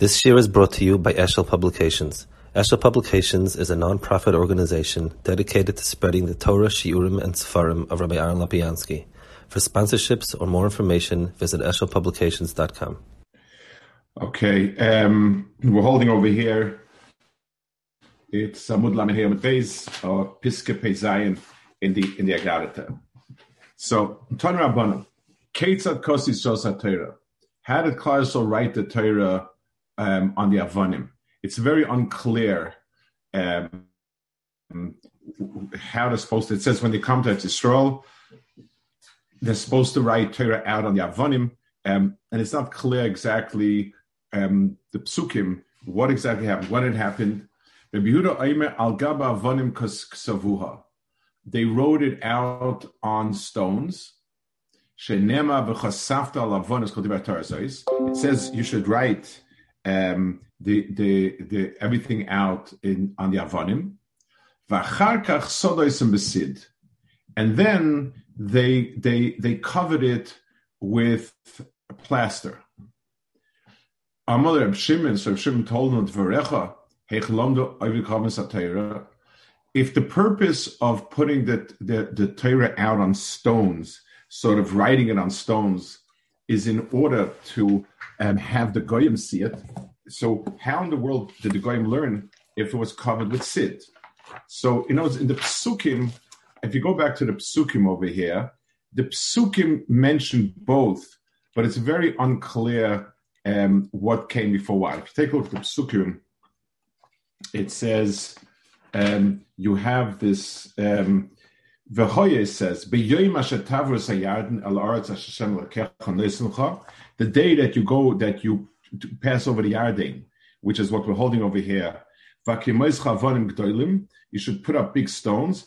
This year is brought to you by Eshel Publications. Eshel Publications is a non-profit organization dedicated to spreading the Torah, Shiurim, and Sefarim of Rabbi Aaron Lopiansky. For sponsorships or more information, visit eshelpublications.com. Okay, um, we're holding over here. It's Amud Lamed Hey Beis, or Piske Peizayin in the in the Agarata. So, Ton Rabbanim, Ketzad Kosis Shos Torah. How did Klausel write the Torah um, on the Avanim? It's very unclear um, how they're supposed to. It says when they come to Yisrael, they're supposed to write Torah out on the Avanim, um, and it's not clear exactly um, the psukim what exactly happened, when it happened. They wrote it out on stones. It says you should write um, the, the, the, everything out in, on the Avonim. And then they, they, they covered it with plaster. Mother Reb Shimon, so Reb Shimon told him, if the purpose of putting the, the, the Torah out on stones, sort of writing it on stones, is in order to um, have the goyim see it. So how in the world did the goyim learn if it was covered with sid? So you know, in the psukim, if you go back to the psukim over here, the psukim mention both, but it's very unclear um, what came before what. If you take a look at the psukim, it says um, you have this. Um, V'hoye says, "B'yoyim asher tavrus hayarden al aretz Hashem lekecha The day that you go, that you pass over the Yarden, which is what we're holding over here. You should put up big stones.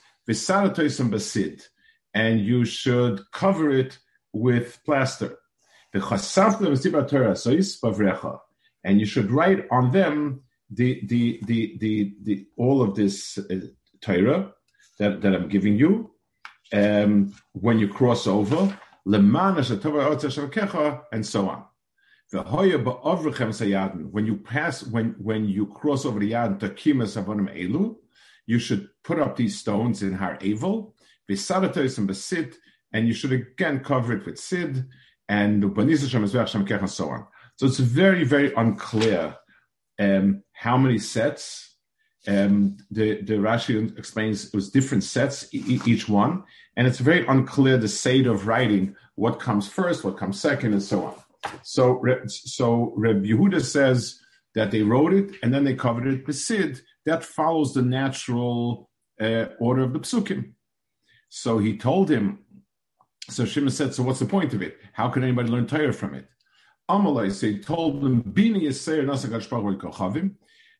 and you should cover it with plaster. And you should write on them the the the the, the all of this uh, Torah that, that I'm giving you um, when you cross over, and so on. When you pass, when when you cross over the yad takimas avonim elu, you should put up these stones in Har Eival, visadatos and besit, and you should again cover it with sid and and so on. So it's very very unclear um, how many sets. Um, the the Rashi explains it was different sets e- each one, and it's very unclear the state of writing what comes first, what comes second, and so on. So, so Reb Yehuda says that they wrote it and then they covered it with Sid. That follows the natural uh, order of the psukim. So he told him. So Shimon said, "So what's the point of it? How can anybody learn Torah from it?" Amalai so told him, "Bini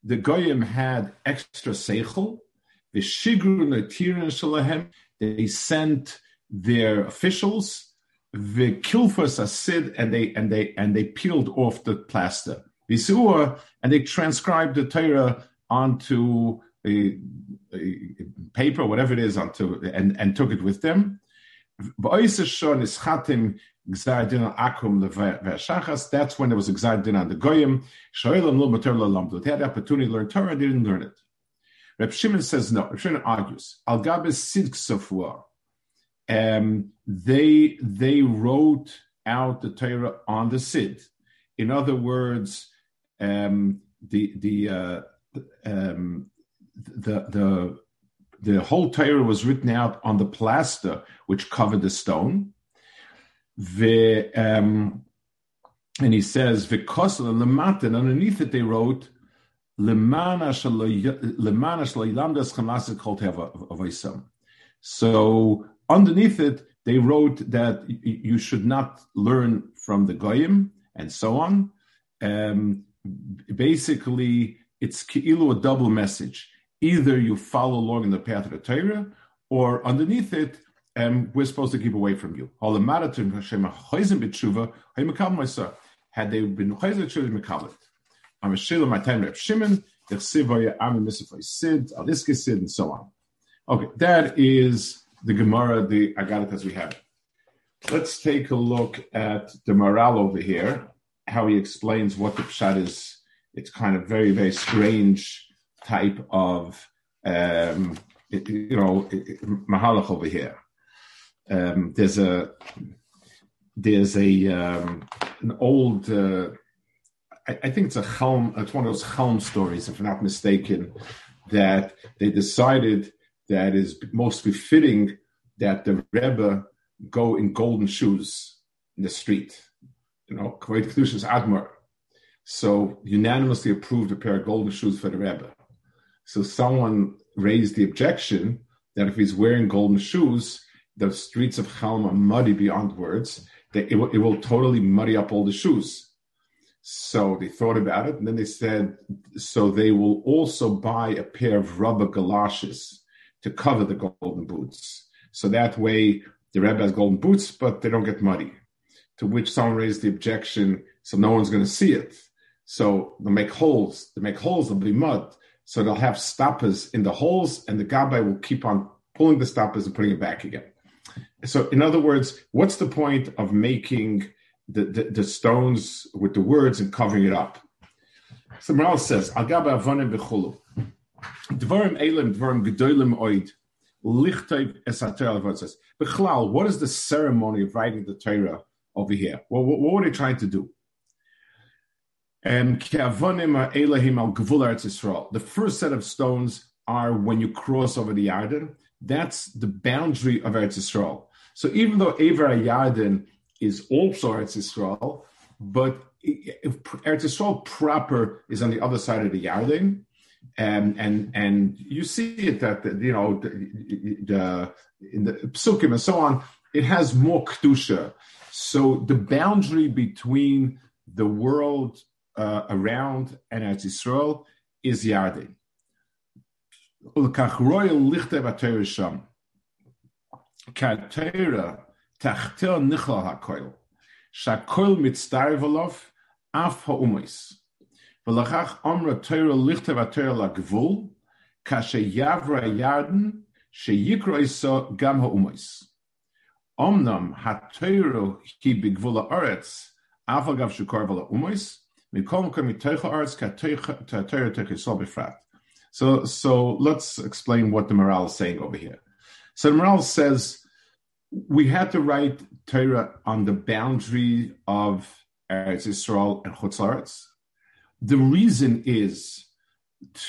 The goyim had extra seichel. The shigru netirin shalahem. They sent their officials the kilfas asid and they and they and they peeled off the plaster. Visur and they transcribed the Torah onto a, a, paper, whatever it is, onto and, and took it with them. That's when there was Gzardin on the Goyim. They had the opportunity to learn Torah, they didn't learn it. Reb Shimon says no. Reb Shimon argues. Al Gabes Sidk um, they they wrote out the Torah on the Sid. In other words, um, the the uh, um, the the the whole Torah was written out on the plaster which covered the stone. The um, and he says the because of the and underneath it they wrote so underneath it, they wrote that you should not learn from the goyim and so on. Um, basically, it's ki'ilu a double message. Either you follow along in the path of the Torah, or underneath it, um, we're supposed to keep away from you. Had they been chayzer I'm a shil my time Reb Shimon, the chsivoya ami misafay sid, aliske sid, and so on. Okay, that is the Gemara, the Agaritas we have. Let's take a look at the Maharal over here, how he explains what the Pshat is it's kind of very very strange type of um, you know mahalach over here. Um, there's a there's a um, an old uh, I, I, think it's a Chelm, it's one of those Chelm stories, if I'm not mistaken, that they decided that is most befitting that the Rebbe go in golden shoes in the street. You know, Kvayt Kedushas Admar. So unanimously approved a pair of golden shoes for the Rebbe. So someone raised the objection that if he's wearing golden shoes, the streets of Chelm are muddy beyond words, it will, it will totally muddy up all the shoes. So they thought about it, and then they said, so they will also buy a pair of rubber galoshes to cover the golden boots. So that way the Rebbe has golden boots, but they don't get muddy. To which someone raised the objection, so no one's going to see it. So they'll make holes. They make holes, there'll be mud. So they'll have stoppers in the holes, and the gabbai will keep on pulling the stoppers and putting it back again. So, in other words, what's the point of making the, the, the stones with the words and covering it up. So Maharal says, Agaba avonim b'chulu. Dvarim elim, dvarim gedolim oid. Lichtayv esater al says. What is the ceremony of writing the Torah over here? Well, what, what were they trying to do? The first set of stones are when you cross over the Yarden. That's the boundary of Eretz Yisrael. So even though Ever Yarden is also Eretz Yisrael, but Eretz Yisrael proper is on the other side of the Yarden, and and and you see it that you know the, the in the psukim and so on, it has more kedusha. So the boundary between the world uh, around and Eretz Yisrael is Yarden. Tachtel nichal hakoil. Shakoil mitzdarvelov af ha'umis. V'lachach omra teira lichte v'teira lagvul, kashe yavra yarden, sheyikro iso gam ha'umis. Omnam ha'teiro ki bigvul ha'aretz, af agav shukor v'la umis, mikom kom mitoicha aretz ka teira techisol befrat. So, so let's explain what the Maharal is saying over here. So the Maharal says, we had to write Torah on the boundary of Eretz Yisrael and Chutz The reason is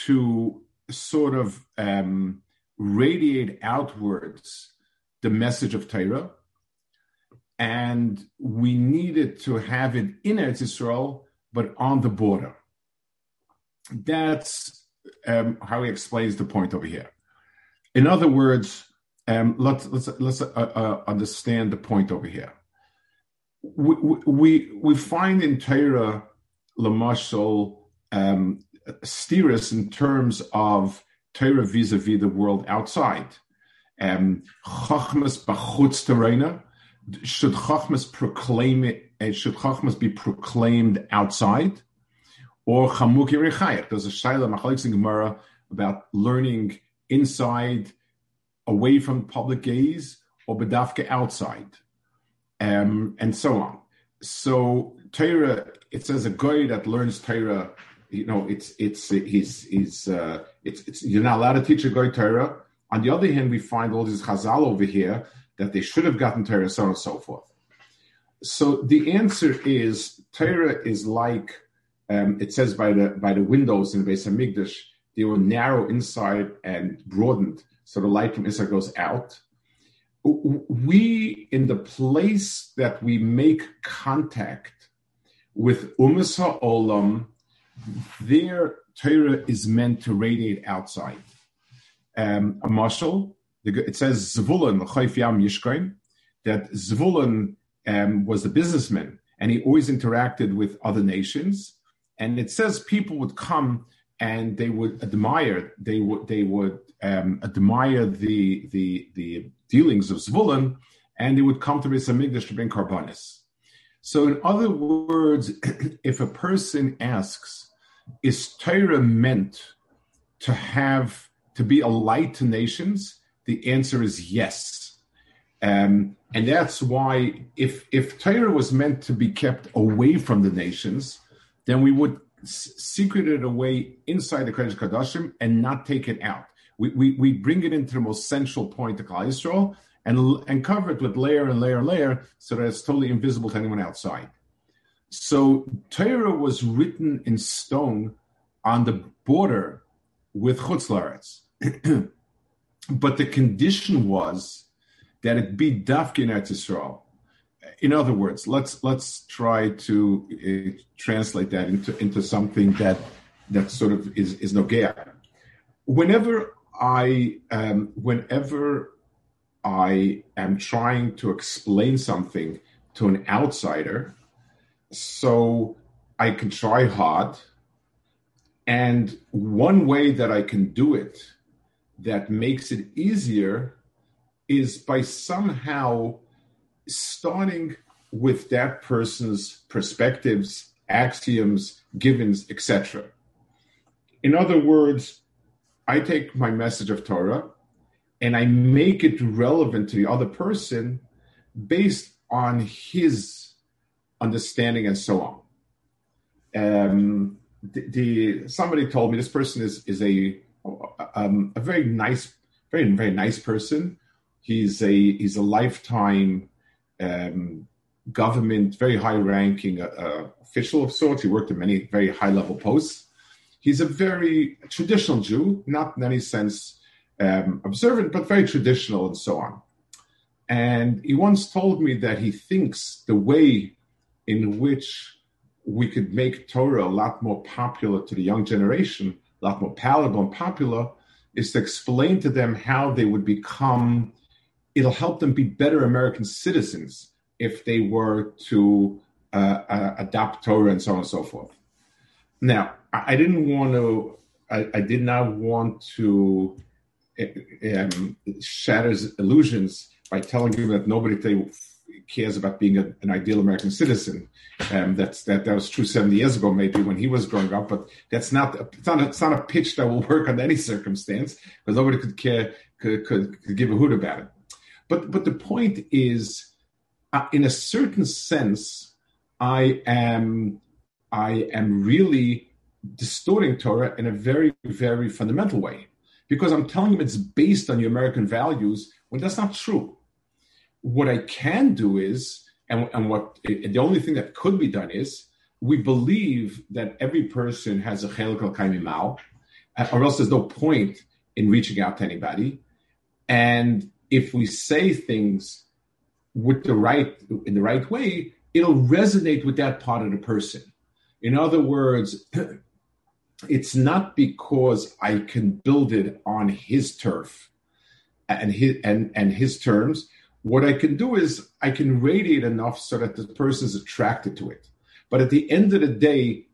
to sort of um, radiate outwards the message of Torah, and we needed to have it in Eretz Yisrael, but on the border. That's um, how he explains the point over here. In other words, um, let's let's let's uh, uh, understand the point over here. We we we find in Torah Lamashal um, in terms of Torah vis-a-vis the world outside. Um, Chachmas bachutz terena. Should Chachmas proclaim it? Should Chachmas be proclaimed outside, or Chamuki? There's a Shaila Machalik Gemara about learning inside away from public gaze or bedafka outside, um, and so on. So Torah, it says a guy that learns Torah, you know, it's it's he's he's uh, it's it's you're not allowed to teach a guy Torah. On the other hand, we find all these Chazal over here that they should have gotten Torah, so on and so forth. So the answer is Torah is like um, it says by the by the windows in Beis Hamikdash, they were narrow inside and broadened so the light from Israel goes out. We, in the place that we make contact with Umas Olam, their Torah is meant to radiate outside. Um, a marshal, it says Zvulun, that Zvulun um, was a businessman and he always interacted with other nations. And it says people would come and they would admire, they would, they would um, admire the, the, the dealings of Zvulun, and they would come to Beis Hamikdash to bring karbanis. So, in other words, if a person asks, "Is Torah meant to have to be a light to nations?" the answer is yes, um, and that's why if if Torah was meant to be kept away from the nations, then we would secret it away inside the Kodesh Kadashim and not take it out. We, we, we bring it into the most central point of Klal Yisrael and, and cover it with layer and layer and layer so that it's totally invisible to anyone outside. So Torah was written in stone on the border with Chutz but the condition was that it be Dafkin Eretz Yisrael in other words, let's let's try to uh, translate that into into something that that sort of is is no nogea. Whenever I um, whenever I am trying to explain something to an outsider, so I can try hard, and one way that I can do it that makes it easier is by somehow starting with that person's perspectives, axioms, givens, etc. In other words, I take my message of Torah and I make it relevant to the other person based on his understanding and so on. Um, the, the, somebody told me this person is is a um, a very nice, very very nice person. He's a he's a lifetime um, government, very high ranking uh, uh, official of sorts. He worked in many very high level posts. He's a very traditional Jew, not in any sense um, observant, but very traditional and so on. And he once told me that he thinks the way in which we could make Torah a lot more popular to the young generation, a lot more palatable and popular, is to explain to them how they would become it'll help them be better American citizens if they were to uh, uh, adopt Torah and so on and so forth. Now, I, didn't want to, I, I, did not want to um, shatter illusions by telling him that nobody cares about being a, an ideal American citizen. Um, that's that that was true 70 years ago, maybe when he was growing up, but that's not it's not a, it's not a pitch that will work under any circumstance because nobody could care could, could, could give a hoot about it. But but the point is, uh, in a certain sense, I am I am really distorting Torah in a very very fundamental way because I'm telling him it's based on your American values when that's not true. What I can do is, and, and what the only thing that could be done is, we believe that every person has a chelik al or else there's no point in reaching out to anybody. And if we say things with the right in the right way, it'll resonate with that part of the person. In other words, it's not because I can build it on his turf and his and, and his terms. What I can do is I can radiate enough so that the person is attracted to it. But at the end of the day,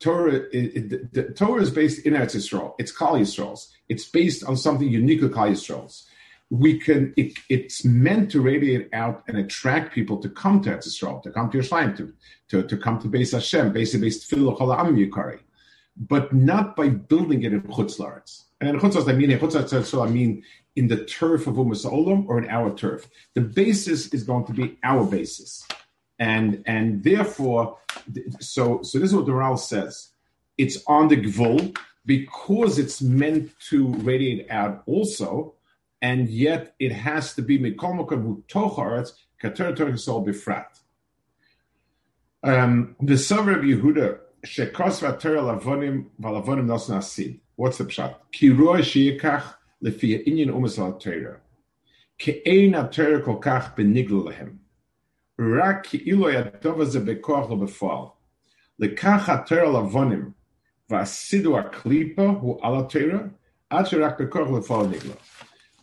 Torah, it, it, the Torah is based in Eretz Yisrael. It's Klal Yisrael's. It's based on something unique to Klal Yisrael's we can it, it's meant to radiate out and attract people to come to Eretz to come to Yerushalayim, to, to, to come to Beis Hashem, basically based Yukari, but not by building it in Chutz Laretz. And in Chutz I mean in Chutz I mean in the turf of Umas Olam or in our turf. The basis is going to be our basis, and and therefore, so so this is what the Ral says. It's on the Gvul because it's meant to radiate out also and yet it has to be mikomokan hu tocharetz kater torah befrat. Um, the Sover of Yehuda shekos v'ater lavonim v'lavonim nos nasid. What's the pshat? Ki roa sheyikach lefi inyan umas al Torah. Ki ein ha-Torah kol kach beniglu lehem. Rak ki ilo yatov ze bekoach lo befal. Lekach ha-Torah lavonim v'asidu ha-klipa hu ala Torah ad sherak bekoach lefal nigla.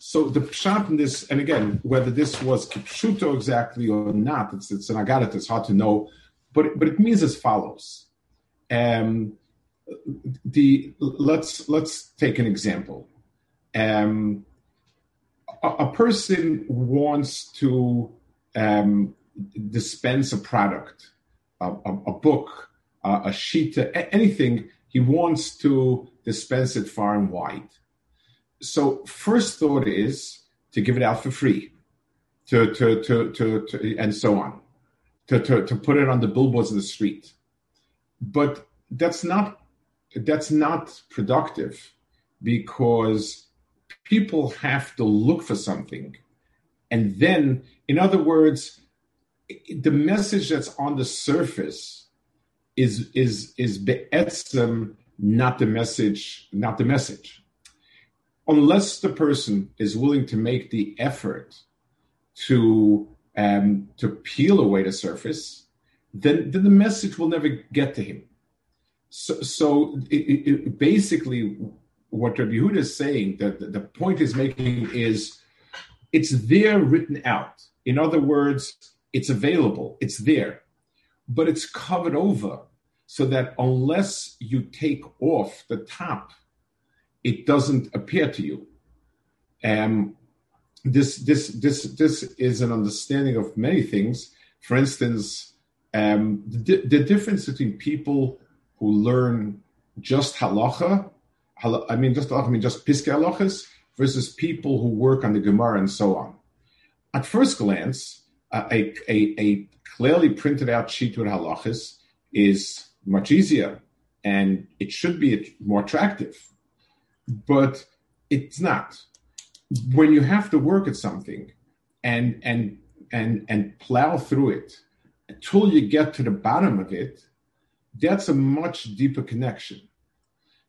So the pshat in this, and again, whether this was kipshuto exactly or not, it's it's an agadat. It's hard to know, but but it means as follows. Um, the let's let's take an example. Um, a, a person wants to um, dispense a product, a, a, a book, a sheet, anything. He wants to dispense it far and wide so first thought is to give it out for free, to to to to, to and so on, to, to to put it on the billboards of the street. But that's not that's not productive because people have to look for something and then in other words the message that's on the surface is is is be'etzem, not the message not the message unless the person is willing to make the effort to um, to peel away the surface, then, then the message will never get to him. So, so it, it, basically, what Rabbi Yehuda is saying, that the, the point is making is, it's there written out. In other words, it's available, it's there, but it's covered over so that unless you take off the top, it doesn't appear to you. Um, this this this this is an understanding of many things. For instance, um, the, the difference between people who learn just halacha, I mean just I mean just piske halachas, versus people who work on the Gemara and so on. At first glance, a, a, a clearly printed out sheet with halachas is much easier and it should be more attractive, but it's not when you have to work at something and and and and plow through it until you get to the bottom of it, that's a much deeper connection.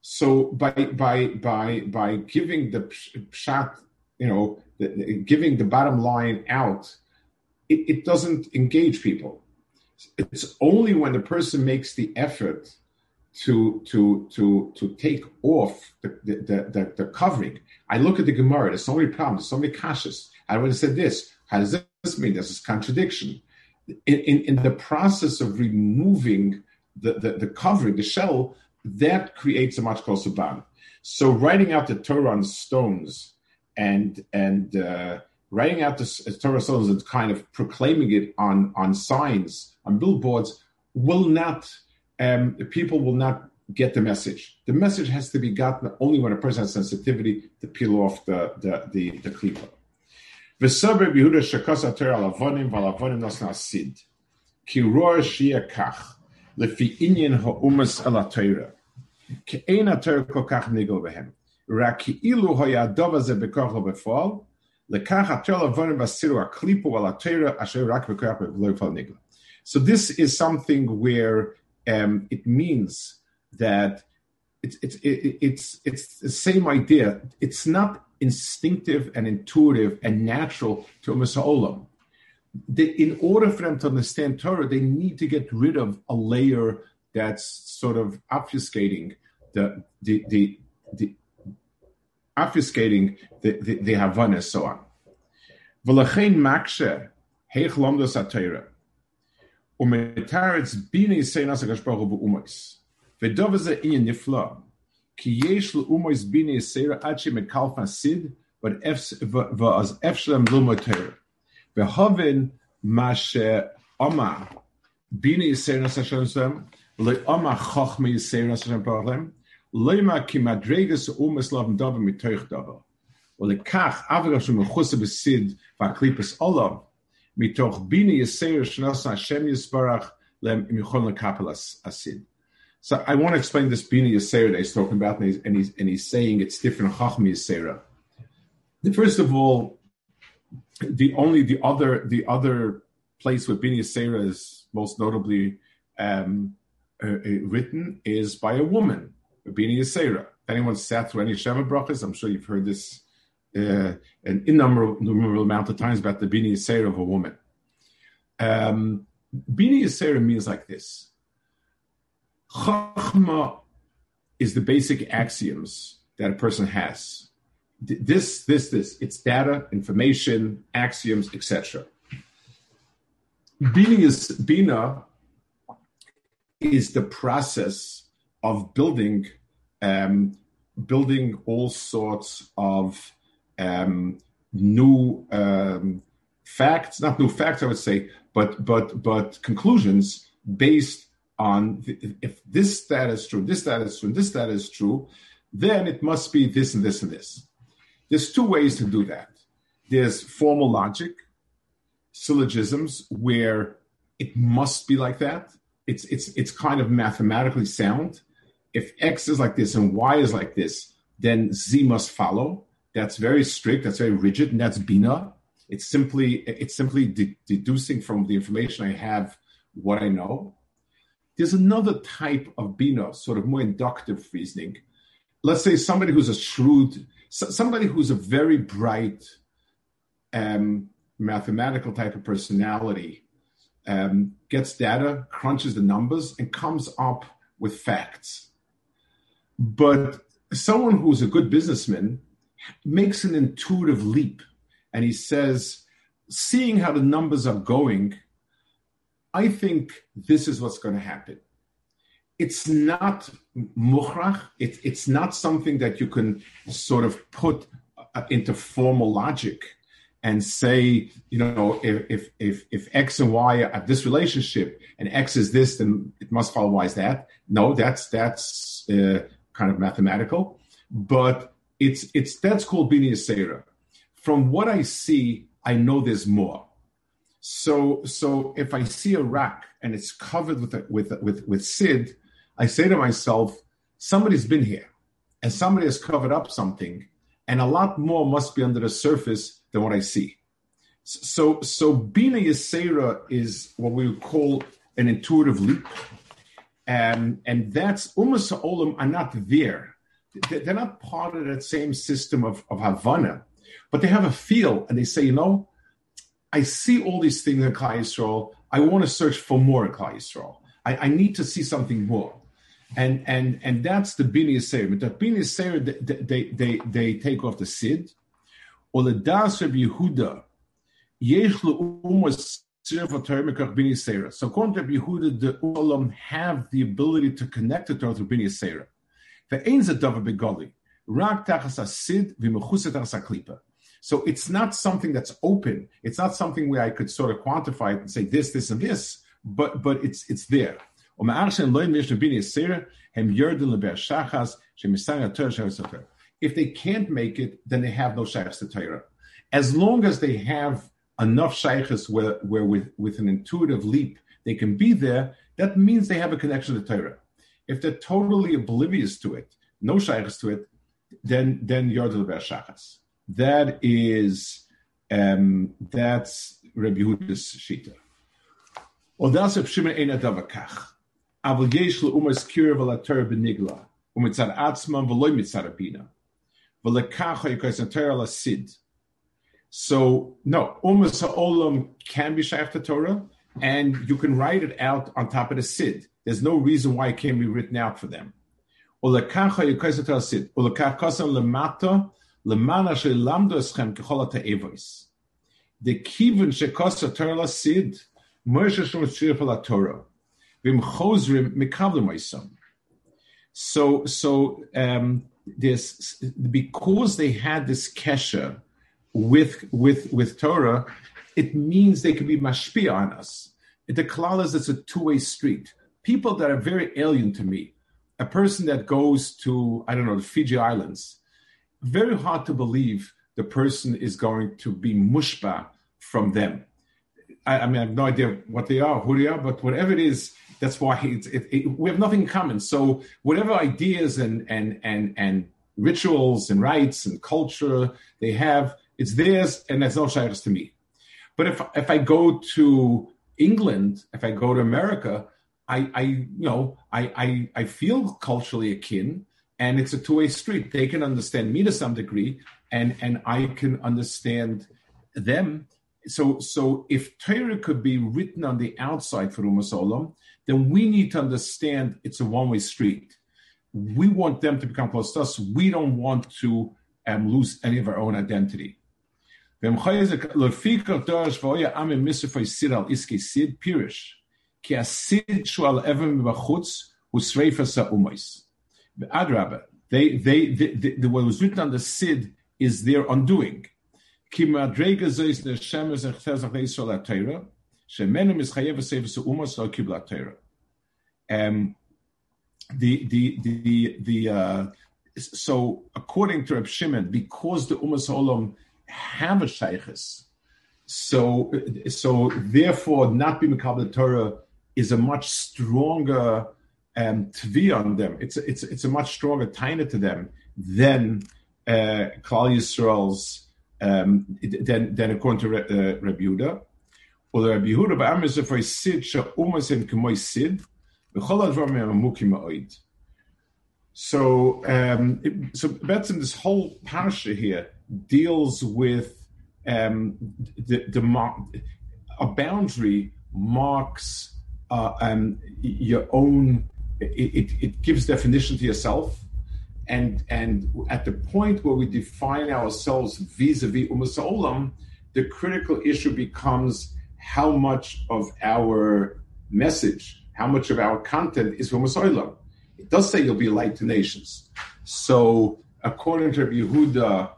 So by by by by giving the shot, you know, the, giving the bottom line out, it, it doesn't engage people. It's only when the person makes the effort to to to to take off the the, the, the covering. I look at the Gemara. There's so many problems. There's So many kashas. I would have said this. How does this mean? There's This contradiction. In, in, in the process of removing the, the, the, covering, the shell, that creates a much closer bond. So writing out the Torah on stones and and uh, writing out the Torah stones and kind of proclaiming it on on signs on billboards will not um, people will not get the message. The message has to be gotten only when a person has sensitivity to peel off the the the, the klipa. V'saber Yehuda shekas ater alavonim v'alavonim nas nasid ki roar shia kach lefi inyan ha'umas alatera ki ein ater kol kach nigel behem רק כאילו היה הדוב הזה בכוח לא בפועל, לכך התר לבונם והסירו הקליפו על התרא אשר רק בכוח לא יפעל נגלה. So this is something where um, it means that it's it's it's it's the same idea. It's not instinctive and intuitive and natural to a Olam. in order for them to understand Torah, they need to get rid of a layer that's sort of obfuscating the the the, the obfuscating the the, the Havana so on. V'lachein makshe heich lomdos ומתרץ ביני יסיין עשה גשברו באומויס. ודוב זה עניין נפלא, כי יש לאומויס ביני יסייר עד שמקלפה סיד, ואז אף שלהם לא מותר. והובן מה שאומה ביני יסייר עשה שלם, ולאומה חוכמה יסייר עשה שלם פרלם, למה כי מדרגס אומס לבן דובר מתוך דובר. ולכך, אף שמחוסה בסיד והקליפס עולב, mitoch bina Hashem lem. So I want to explain this bina yiseir that he's talking about, and he's, and he's, and he's saying it's different chachmi yiseira. First of all, the only the other the other place where bina yiseira is most notably um, uh, uh, written is by a woman, bina yiseira. Anyone sat through any Sheva brachas? I'm sure you've heard this uh, an innumerable amount of times about the bini yisera of a woman. Um, bini yisera means like this: Chachma is the basic axioms that a person has. This, this, this. It's data, information, axioms, etc. Bina is bina is the process of building um, building all sorts of um, new um, facts, not new facts, I would say, but but but conclusions based on the, if this stat is true, this stat is true, this stat is true, then it must be this and this and this. There's two ways to do that. There's formal logic, syllogisms, where it must be like that, it's it's it's kind of mathematically sound. If X is like this and Y is like this, then Z must follow. That's very strict. That's very rigid, and that's bina. It's simply it's simply de- deducing from the information I have what I know. There's another type of bina, sort of more inductive reasoning. Let's say somebody who's a shrewd, somebody who's a very bright, um, mathematical type of personality um, gets data, crunches the numbers, and comes up with facts. But someone who's a good businessman makes an intuitive leap and he says, seeing how the numbers are going, I think this is what's going to happen. It's not mukhrach, it, it's not something that you can sort of put uh, into formal logic and say, you know, if, if, if, if X and Y are this relationship and X is this, then it must follow Y is that. No, that's, that's uh, kind of mathematical, but it's, it's, that's called Bini Yisera. From what I see, I know there's more. So, so if I see a rack and it's covered with, a, with, with, with Sid, I say to myself, somebody's been here and somebody has covered up something and a lot more must be under the surface than what I see. So, so Bina Yisera is what we would call an intuitive leap. Um, and that's Umas Olam are not there. They're not part of that same system of, of Havana, but they have a feel and they say, you know, I see all these things in Klal Yisrael. I want to search for more in Yisrael. I, I need to see something more. And and and that's the Bini. But the Bini they, they, they, they take off the Sid, or the Das Reb Yehuda, Yesh Umas so according to Yehuda, the Ulam have the ability to connect the Torah through Bini. So it's not something that's open. It's not something where I could sort of quantify it and say this, this, and this, but but it's it's there. If they can't make it, then they have no shaykhs to Torah. As long as they have enough shaykhs where, where with, with an intuitive leap they can be there, that means they have a connection to Torah. If they're totally oblivious to it, no shaykhs to it, then then Yordel Shachas. That is um, that's Rabbi Yehuda's shita. Odas of Shimon Ein Adavakach. Aval yesh le'umas kira v'later b'nigla. Umitzad atzman v'loy mitzad abina. V'lekach ha'yikos nater ala. So, no, umas ha'olam can be shaykh to Torah, and you can write it out on top of the sid. There's no reason why it can't be written out for them. The kivun she'kosa Torah Sid, Moshe Shom Tzirif Torah. So, so um, this because they had this kesher with with with Torah, it means they can be mashpia on us. The klal is it's a two way street. People that are very alien to me, a person that goes to I don't know the Fiji Islands, very hard to believe the person is going to be mushba from them. I, I mean, I have no idea what they are, who they are, but whatever it is, that's why it, it, we have nothing in common. So whatever ideas and and and and rituals and rites and culture they have, it's theirs, and that's no shaykhs to me. But if if I go to England, if I go to America, I, I you know I, I I feel culturally akin, and it's a two way street. They can understand me to some degree, and and I can understand them. So so if Torah could be written on the outside for Umas then we need to understand it's a one way street. We want them to become close to us. We don't want to um, lose any of our own identity. They, they, they, they, what was written on the Sid is their undoing. Is chayev sevis umos lo kibla Torah. Um, the the the the uh, so according to Reb Shimon, because the Umas Olam have a shaykhis, so so therefore not be Makabel Torah is a much stronger um, tvi on them. It's a, it's it's a much stronger taina to them than uh, Klal Yisrael's um, than than according to uh, Rabbi Yehuda. Or Rabbi Yehuda ba'am is for sid sid v'chol ma'oid. So, um, it, so Betzim, this whole parsha here deals with um, the, the a boundary marks uh, um, your own. It, it, gives definition to yourself, and and at the point where we define ourselves vis-a-vis umas olam, the critical issue becomes how much of our message, how much of our content is umas olam it does say you'll be light to nations. So, according to Yehuda,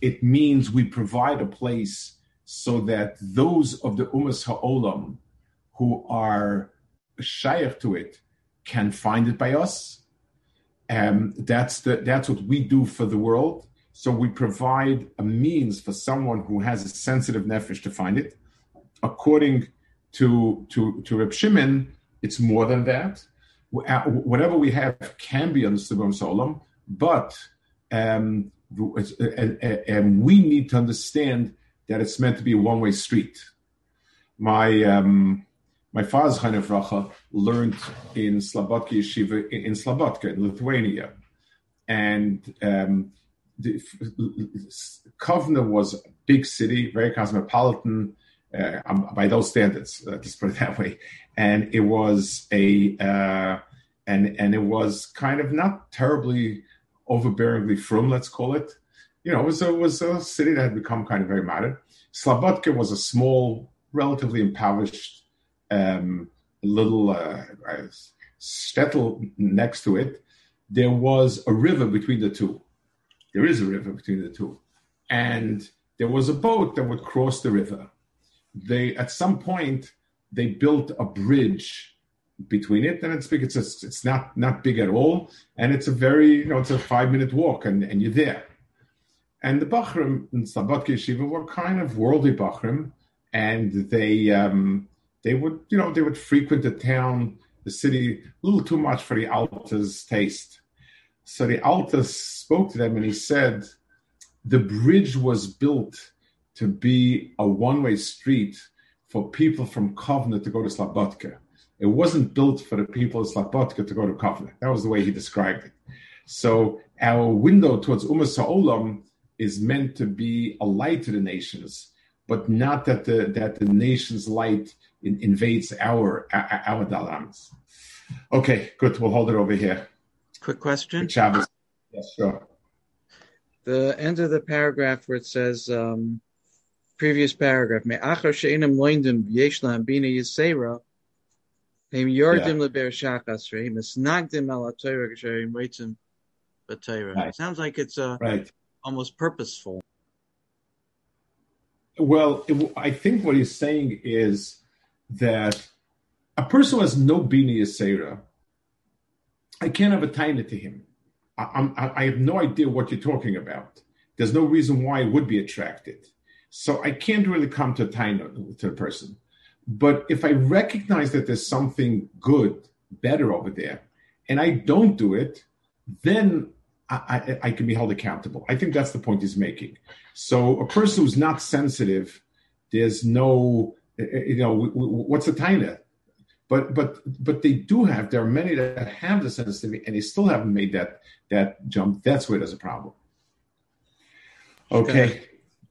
it means we provide a place so that those of the Umas Ha'olam who are shaykh to it can find it by us. Um, that's the that's what we do for the world. So we provide a means for someone who has a sensitive nefesh to find it. According to to to Reb Shimon, it's more than that whatever we have can be understood by Solam, but um, and we need to understand that it's meant to be a one-way street. My um, my father's Racha learned in Slobodka Yeshiva in Slobodka in Lithuania, and um, the, Kovna was a big city, very cosmopolitan uh, um, by those standards. Uh, let's put it that way. And it was a uh, and and it was kind of not terribly overbearingly frum, let's call it. You know, it was a, it was a city that had become kind of very modern. Slobodka was a small, relatively impoverished um, little uh, next to it. There was a river between the two. There is a river between the two, and there was a boat that would cross the river they at some point they built a bridge between it and it's big it's it's not not big at all and it's a very you know it's a five minute walk and, and you're there and the Bachrim in Slobodka Yeshiva were kind of worldly Bachrim and they um, they would you know they would frequent the town the city a little too much for the Alta's taste so the Alta spoke to them and he said the bridge was built to be a one-way street for people from Kovna to go to Slobodka. It wasn't built for the people of Slobodka to go to Kovna. That was the way he described it. So our window towards Umas Sa'olam is meant to be a light to the nations, but not that the that the nation's light in, invades our our dalams. Okay, good. We'll hold it over here. Quick question. Shabbos. Yes, sure. The end of the paragraph where it says um, previous paragraph. Me'achar she'enam loindim v'yesh bina yisera, hem yordim leber shachas reim esnagdim al ha'torah ksherim reitzim b'torah. Sounds like it's uh, right. almost purposeful. Well, it, I think what he's saying is that a person who has no bina yisera, I can't have a taina to him. I, I, I have no idea what you're talking about. There's no reason why I would be attracted. So I can't really come to a time to a person. But if I recognize that there's something good, better over there, and I don't do it, then I, I, I, can be held accountable. I think that's the point he's making. So a person who's not sensitive, there's no, Eh, you know, what's the taina? But but but they do have. There are many that have the sensitivity, and they still haven't made that that jump. That's where there's a problem. Okay. okay.